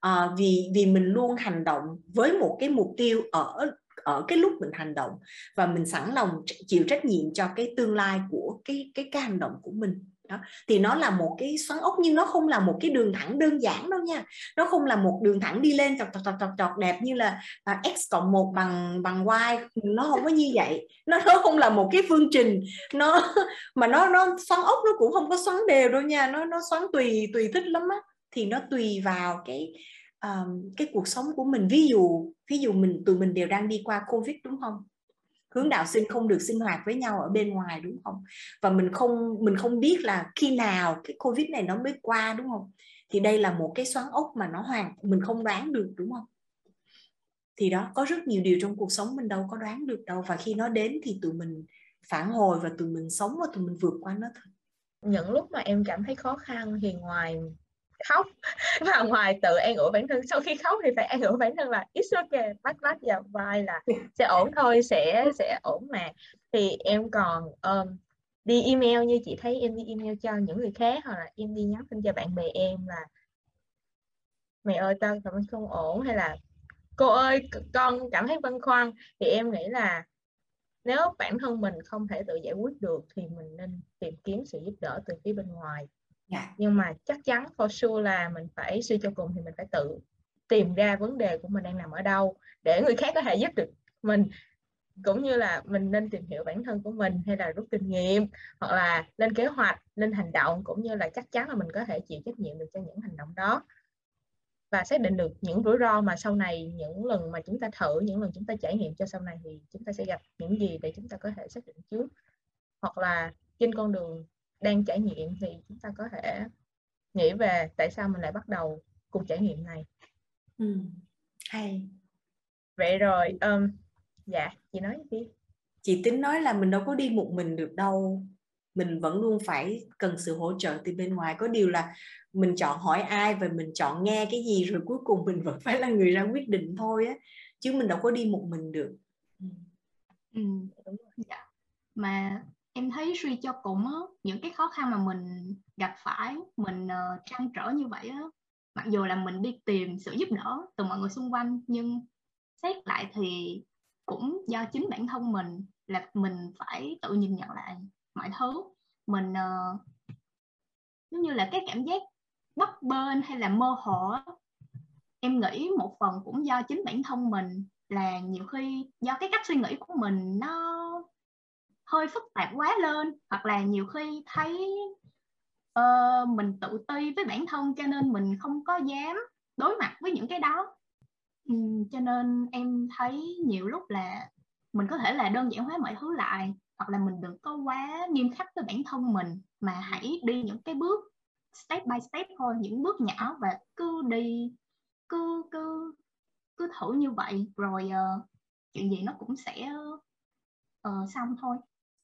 À, vì vì mình luôn hành động với một cái mục tiêu ở ở cái lúc mình hành động. Và mình sẵn lòng chịu trách nhiệm cho cái tương lai của cái cái cái hành động của mình đó thì nó là một cái xoắn ốc nhưng nó không là một cái đường thẳng đơn giản đâu nha. Nó không là một đường thẳng đi lên chọc chọc chọc chọc chọc đẹp như là à, x cộng một bằng bằng y. Nó không có như vậy. Nó nó không là một cái phương trình. Nó mà nó nó xoắn ốc nó cũng không có xoắn đều đâu nha. Nó nó xoắn tùy tùy thích lắm á. Thì nó tùy vào cái um, cái cuộc sống của mình. Ví dụ ví dụ mình tụi mình đều đang đi qua covid đúng không? Hướng đạo sinh không được sinh hoạt với nhau ở bên ngoài, đúng không? Và mình không mình không biết là khi nào cái covid này nó mới qua, đúng không? Thì đây là một cái xoắn ốc mà nó hoàn, mình không đoán được, đúng không? Thì đó, có rất nhiều điều trong cuộc sống mình đâu có đoán được đâu. Và khi nó đến thì tụi mình phản hồi và tụi mình sống và tụi mình vượt qua nó thôi. Những lúc mà em cảm thấy khó khăn thì ngoài khóc. Và ngoài tự an ủi bản thân sau khi khóc thì phải an ủi bản thân là it's okay bắt bắt vào vai là sẽ ổn thôi sẽ sẽ ổn mà. Thì em còn um, đi email như chị thấy em đi email cho những người khác hoặc là em đi nhắn tin cho bạn bè em là mẹ ơi tao cảm thấy không ổn. Hay là cô ơi con cảm thấy băn khoăn. Thì em nghĩ là nếu bản thân mình không thể tự giải quyết được thì mình nên tìm kiếm sự giúp đỡ từ phía bên ngoài. Dạ. dạ. nhưng mà chắc chắn for sure là mình phải suy cho cùng thì mình phải tự tìm ra vấn đề của mình đang nằm ở đâu để người khác có thể giúp được mình. Cũng như là mình nên tìm hiểu bản thân của mình hay là rút kinh nghiệm, hoặc là lên kế hoạch, lên hành động, cũng như là chắc chắn là mình có thể chịu trách nhiệm được cho những hành động đó. Và xác định được những rủi ro mà sau này, những lần mà chúng ta thử, những lần chúng ta trải nghiệm cho sau này thì chúng ta sẽ gặp những gì để chúng ta có thể xác định trước. Hoặc là trên con đường đang trải nghiệm thì chúng ta có thể nghĩ về tại sao mình lại bắt đầu cuộc trải nghiệm này ừ. hay vậy rồi um, dạ chị nói gì chị tính nói là mình đâu có đi một mình được đâu mình vẫn luôn phải cần sự hỗ trợ từ bên ngoài có điều là mình chọn hỏi ai và mình chọn nghe cái gì rồi cuối cùng mình vẫn phải là người ra quyết định thôi á chứ mình đâu có đi một mình được ừ. ừ đúng rồi. Dạ. mà em thấy suy cho cùng á những cái khó khăn mà mình gặp phải mình uh, trăn trở như vậy á mặc dù là mình đi tìm sự giúp đỡ từ mọi người xung quanh nhưng xét lại thì cũng do chính bản thân mình là mình phải tự nhìn nhận lại mọi thứ. Mình uh, giống như là cái cảm giác bấp bênh hay là mơ hồ em nghĩ một phần cũng do chính bản thân mình là nhiều khi do cái cách suy nghĩ của mình nó hơi phức tạp quá lên hoặc là nhiều khi thấy uh, mình tự ti với bản thân cho nên mình không có dám đối mặt với những cái đó. Uhm, cho nên em thấy nhiều lúc là mình có thể là đơn giản hóa mọi thứ lại hoặc là mình đừng có quá nghiêm khắc với bản thân mình mà hãy đi những cái bước step by step thôi những bước nhỏ và cứ đi cứ cứ cứ thử như vậy rồi uh, chuyện gì nó cũng sẽ uh, xong thôi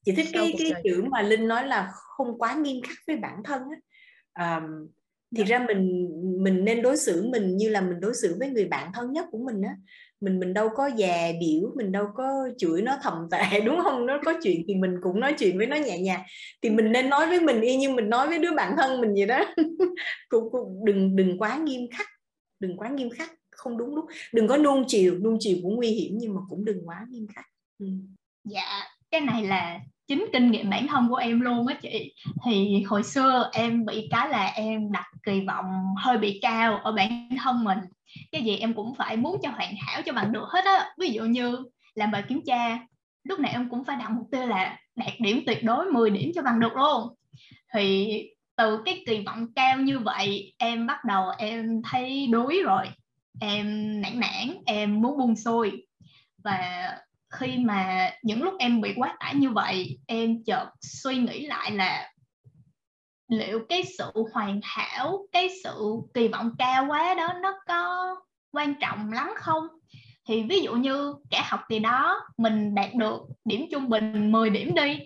chị thích cái cái chữ mà linh nói là không quá nghiêm khắc với bản thân á. Um, thì dạ. ra mình mình nên đối xử mình như là mình đối xử với người bạn thân nhất của mình á. Mình mình đâu có già biểu mình đâu có chửi nó thầm tệ đúng không? Nó có chuyện thì mình cũng nói chuyện với nó nhẹ nhàng. Thì mình nên nói với mình y như mình nói với đứa bạn thân mình vậy đó. Cũng, cũng đừng đừng quá nghiêm khắc đừng quá nghiêm khắc không đúng lúc. Đừng có nuông chiều nuông chiều cũng nguy hiểm nhưng mà cũng đừng quá nghiêm khắc. Ừ. dạ cái này là chính kinh nghiệm bản thân của em luôn á chị. Thì hồi xưa em bị cái là em đặt kỳ vọng hơi bị cao ở bản thân mình. Cái gì em cũng phải muốn cho hoàn hảo, cho bằng được hết á. Ví dụ như làm bài kiểm tra, lúc nào em cũng phải đặt mục tiêu là đạt điểm tuyệt đối 10 điểm cho bằng được luôn. Thì từ cái kỳ vọng cao như vậy, em bắt đầu em thấy đuối rồi. Em nản nản, em muốn buông xuôi. Và khi mà những lúc em bị quá tải như vậy, em chợt suy nghĩ lại là liệu cái sự hoàn hảo, cái sự kỳ vọng cao quá đó nó có quan trọng lắm không? Thì ví dụ như cả học kỳ đó, mình đạt được điểm trung bình 10 điểm đi,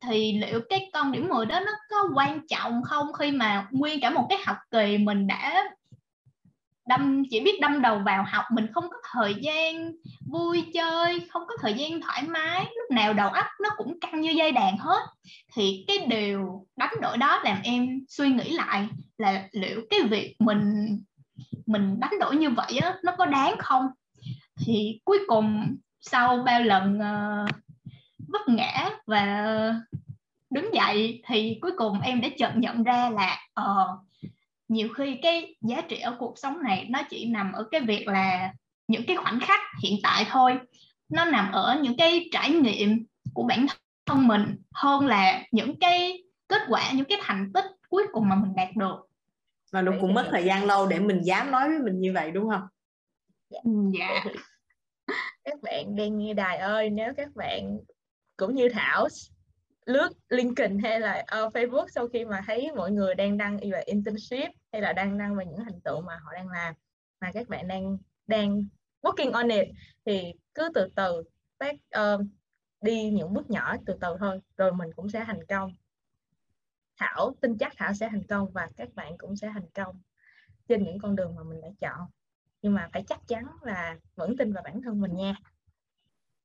thì liệu cái con điểm 10 đó nó có quan trọng không? Khi mà nguyên cả một cái học kỳ mình đã đâm chỉ biết đâm đầu vào học mình không có thời gian vui chơi không có thời gian thoải mái. Lúc nào đầu óc nó cũng căng như dây đàn hết. Thì cái điều đánh đổi đó làm em suy nghĩ lại là liệu cái việc mình mình đánh đổi như vậy á nó có đáng không? Thì cuối cùng sau bao lần uh, vấp ngã và đứng dậy thì cuối cùng em đã chợt nhận ra là uh, nhiều khi cái giá trị ở cuộc sống này nó chỉ nằm ở cái việc là những cái khoảnh khắc hiện tại thôi. Nó nằm ở những cái trải nghiệm của bản thân mình hơn là những cái kết quả những cái thành tích cuối cùng mà mình đạt được. Và nó cũng mất thời gian lâu để mình dám nói với mình như vậy đúng không? Dạ, dạ. các bạn đang nghe đài ơi nếu các bạn cũng như thảo lướt LinkedIn hay là uh, Facebook sau khi mà thấy mọi người đang đăng về internship hay là đang đăng về những thành tựu mà họ đang làm mà các bạn đang đang working on it thì cứ từ từ tác uh, ờ, đi những bước nhỏ từ từ thôi rồi mình cũng sẽ thành công. Thảo tin chắc Thảo sẽ thành công và các bạn cũng sẽ thành công trên những con đường mà mình đã chọn. Nhưng mà phải chắc chắn là vẫn tin vào bản thân mình nha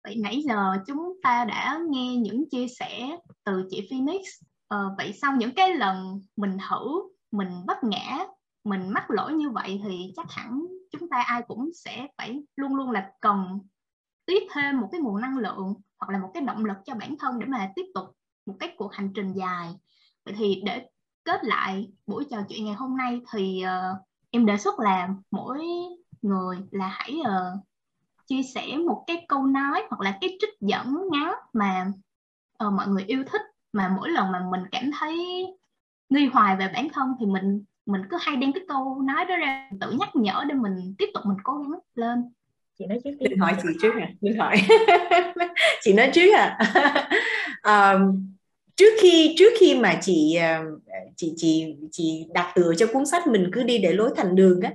vậy nãy giờ chúng ta đã nghe những chia sẻ từ chị Phoenix. Ờ, vậy sau những cái lần mình thử mình bất ngã mình mắc lỗi như vậy thì chắc hẳn chúng ta ai cũng sẽ phải luôn luôn là cần tiếp thêm một cái nguồn năng lượng hoặc là một cái động lực cho bản thân để mà tiếp tục một cái cuộc hành trình dài. Vậy thì để kết lại buổi trò chuyện ngày hôm nay thì uh, em đề xuất là mỗi người là hãy uh, chia sẻ một cái câu nói hoặc là cái trích dẫn ngắn mà uh, mọi người yêu thích mà mỗi lần mà mình cảm thấy nghi hoài về bản thân thì mình mình cứ hay đem cái câu nói đó ra tự nhắc nhở để mình tiếp tục mình cố gắng lên. Chị nói trước đi. Linh hỏi chị trước nè Linh hỏi. Chị nói trước à um, trước khi trước khi mà chị chị chị chị đặt tựa cho cuốn sách mình cứ đi để lối thành đường á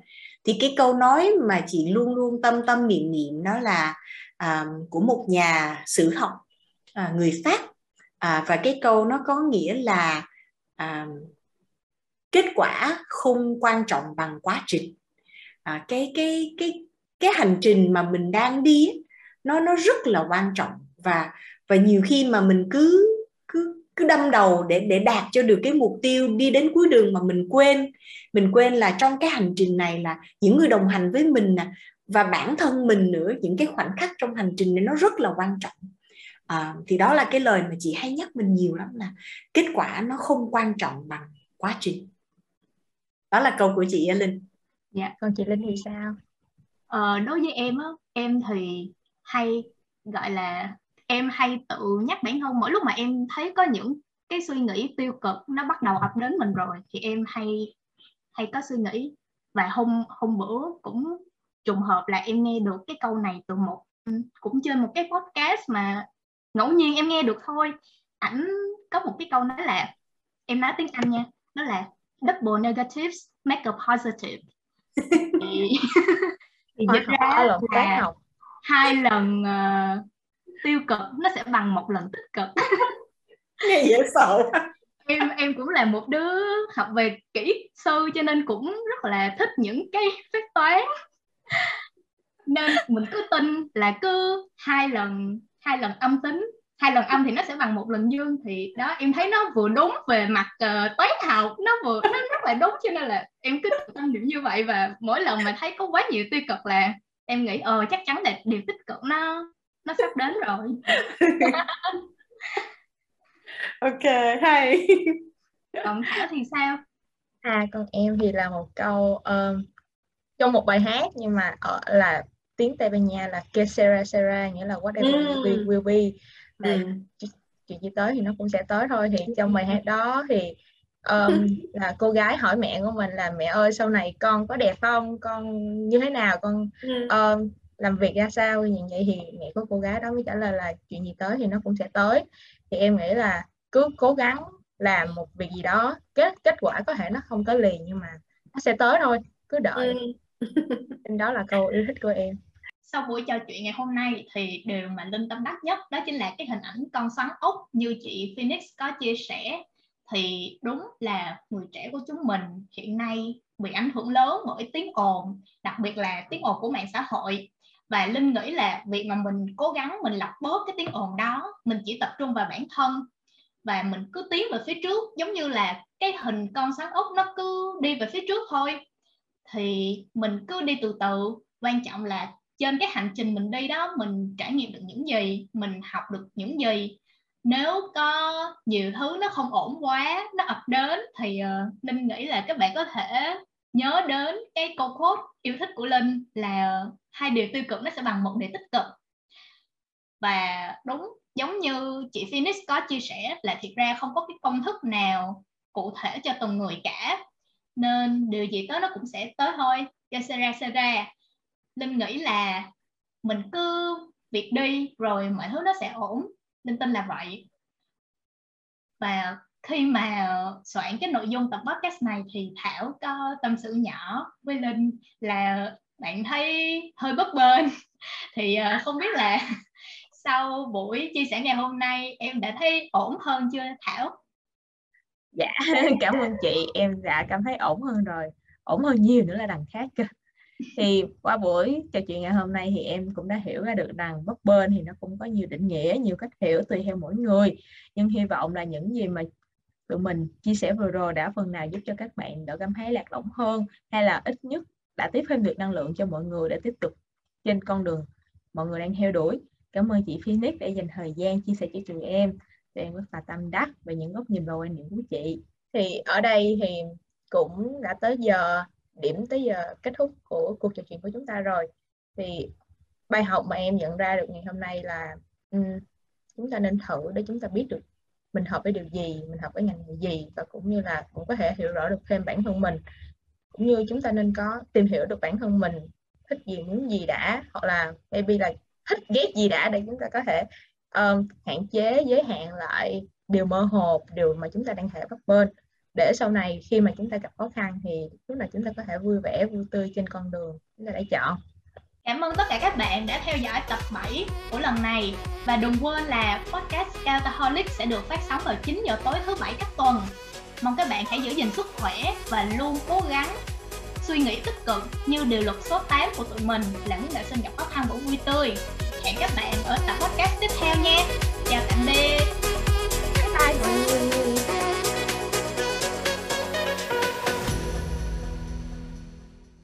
thì cái câu nói mà chị luôn luôn tâm tâm niệm niệm đó là à, của một nhà sử học à, người pháp. À, và cái câu nó có nghĩa là à, kết quả không quan trọng bằng quá trình. À, cái cái cái cái hành trình mà mình đang đi nó nó rất là quan trọng. Và và nhiều khi mà mình cứ cứ đâm đầu để để đạt cho được cái mục tiêu đi đến cuối đường mà mình quên. Mình quên là trong cái hành trình này là những người đồng hành với mình nè và bản thân mình nữa những cái khoảnh khắc trong hành trình này nó rất là quan trọng. À, thì đó là cái lời mà chị hay nhắc mình nhiều lắm là kết quả nó không quan trọng bằng quá trình. Đó là câu của chị Linh. Dạ còn chị Linh thì sao? Ờ, đối với em á em thì hay gọi là em hay tự nhắc bản thân mỗi lúc mà em thấy có những cái suy nghĩ tiêu cực nó bắt đầu ập đến mình rồi thì em hay hay có suy nghĩ. Và hôm hôm bữa cũng trùng hợp là em nghe được cái câu này từ một cũng trên một cái podcast mà ngẫu nhiên em nghe được thôi. Ảnh có một cái câu nói là em nói tiếng anh nha nó là double negatives make a positive. Thì, thì dịch ra là hai lần uh, tiêu cực nó sẽ bằng một lần tích cực. Nghe dễ sợ. Em em cũng là một đứa học về kỹ sư cho nên cũng rất là thích những cái phép toán. Nên mình cứ tin là cứ hai lần hai lần âm tính hai lần âm thì nó sẽ bằng một lần dương thì đó em thấy nó vừa đúng về mặt uh, toán học nó vừa nó rất là đúng cho nên là em cứ tâm điểm như vậy và mỗi lần mà thấy có quá nhiều tiêu cực là em nghĩ ờ chắc chắn là điều tích cực nó nó sắp đến rồi. Ok hay. Còn thảo thì sao? À còn em thì là một câu um, trong một bài hát nhưng mà ở là tiếng Tây Ban Nha là que sera sera nghĩa là whatever mm. will be will be là mm. chuyện gì tới thì nó cũng sẽ tới thôi. Thì trong bài hát đó thì um, là cô gái hỏi mẹ của mình là mẹ ơi sau này con có đẹp không? Con như thế nào? Con um, làm việc ra sao như vậy thì mẹ của cô gái đó mới trả lời là chuyện gì tới thì nó cũng sẽ tới. Thì em nghĩ là cứ cố gắng làm một việc gì đó kết kết quả có thể nó không tới liền nhưng mà nó sẽ tới thôi cứ đợi. Ừ. đó là câu yêu thích của em. Sau buổi trò chuyện ngày hôm nay thì điều mà linh tâm đắc nhất đó chính là cái hình ảnh con xoắn ốc như chị Phoenix có chia sẻ. Thì đúng là người trẻ của chúng mình hiện nay bị ảnh hưởng lớn bởi tiếng ồn đặc biệt là tiếng ồn của mạng xã hội và linh nghĩ là việc mà mình cố gắng mình lọc bớt cái tiếng ồn đó mình chỉ tập trung vào bản thân. Và mình cứ tiến về phía trước giống như là cái hình con sáng ốc nó cứ đi về phía trước thôi. Thì mình cứ đi từ từ. Quan trọng là trên cái hành trình mình đi đó mình trải nghiệm được những gì mình học được những gì. Nếu có nhiều thứ nó không ổn quá nó ập đến thì uh, linh nghĩ là các bạn có thể nhớ đến cái câu quote yêu thích của linh là hai điều tiêu cực nó sẽ bằng một điều tích cực. Và đúng giống như chị Phoenix có chia sẻ là thiệt ra không có cái công thức nào cụ thể cho từng người cả. Nên điều gì tới nó cũng sẽ tới thôi. Cho sẽ ra sẽ ra linh nghĩ là mình cứ việc đi rồi mọi thứ nó sẽ ổn. Linh tin là vậy. Và khi mà soạn cái nội dung tập podcast này thì thảo có tâm sự nhỏ với linh là bạn thấy hơi bất bênh. Thì uh, không biết là sau buổi chia sẻ ngày hôm nay em đã thấy ổn hơn chưa thảo? Dạ cảm ơn chị. Em đã cảm thấy ổn hơn rồi. Ổn hơn nhiều nữa là đằng khác cơ. Thì qua buổi trò chuyện ngày hôm nay thì em cũng đã hiểu ra được rằng bất bên thì nó cũng có nhiều định nghĩa nhiều cách hiểu tùy theo mỗi người. Nhưng hy vọng là những gì mà tụi mình chia sẻ vừa rồi đã phần nào giúp cho các bạn đỡ cảm thấy lạc lõng hơn hay là ít nhất đã tiếp thêm được năng lượng cho mọi người để tiếp tục trên con đường mọi người đang theo đuổi. Cảm ơn chị Phoenix đã dành thời gian chia sẻ cho tụi em. Tụi em rất là tâm đắc về những góc nhìn và quan điểm của chị. Thì ở đây thì cũng đã tới giờ điểm tới giờ kết thúc của cuộc trò chuyện của chúng ta rồi. Thì bài học mà em nhận ra được ngày hôm nay là um, chúng ta nên thử để chúng ta biết được mình hợp với điều gì mình hợp với ngành nghề gì và cũng như là cũng có thể hiểu rõ được thêm bản thân mình. Cũng như chúng ta nên có tìm hiểu được bản thân mình thích gì muốn gì đã hoặc là maybe là thích ghét gì đã để chúng ta có thể um, hạn chế giới hạn lại điều mơ hồ điều mà chúng ta đang thể bắt bên để sau này khi mà chúng ta gặp khó khăn thì lúc nào chúng ta có thể vui vẻ vui tươi trên con đường chúng ta đã chọn. Cảm ơn tất cả các bạn đã theo dõi tập 7 của lần này và đừng quên là podcast Scoutaholic sẽ được phát sóng vào 9 giờ tối thứ bảy các tuần. Mong các bạn hãy giữ gìn sức khỏe và luôn cố gắng suy nghĩ tích cực như điều luật số 8 của tụi mình là muốn đạo sinh gặp khó khăn vẫn vui tươi. Hẹn các bạn ở tập podcast tiếp theo nha. Chào tạm biệt. Bye bye mọi người.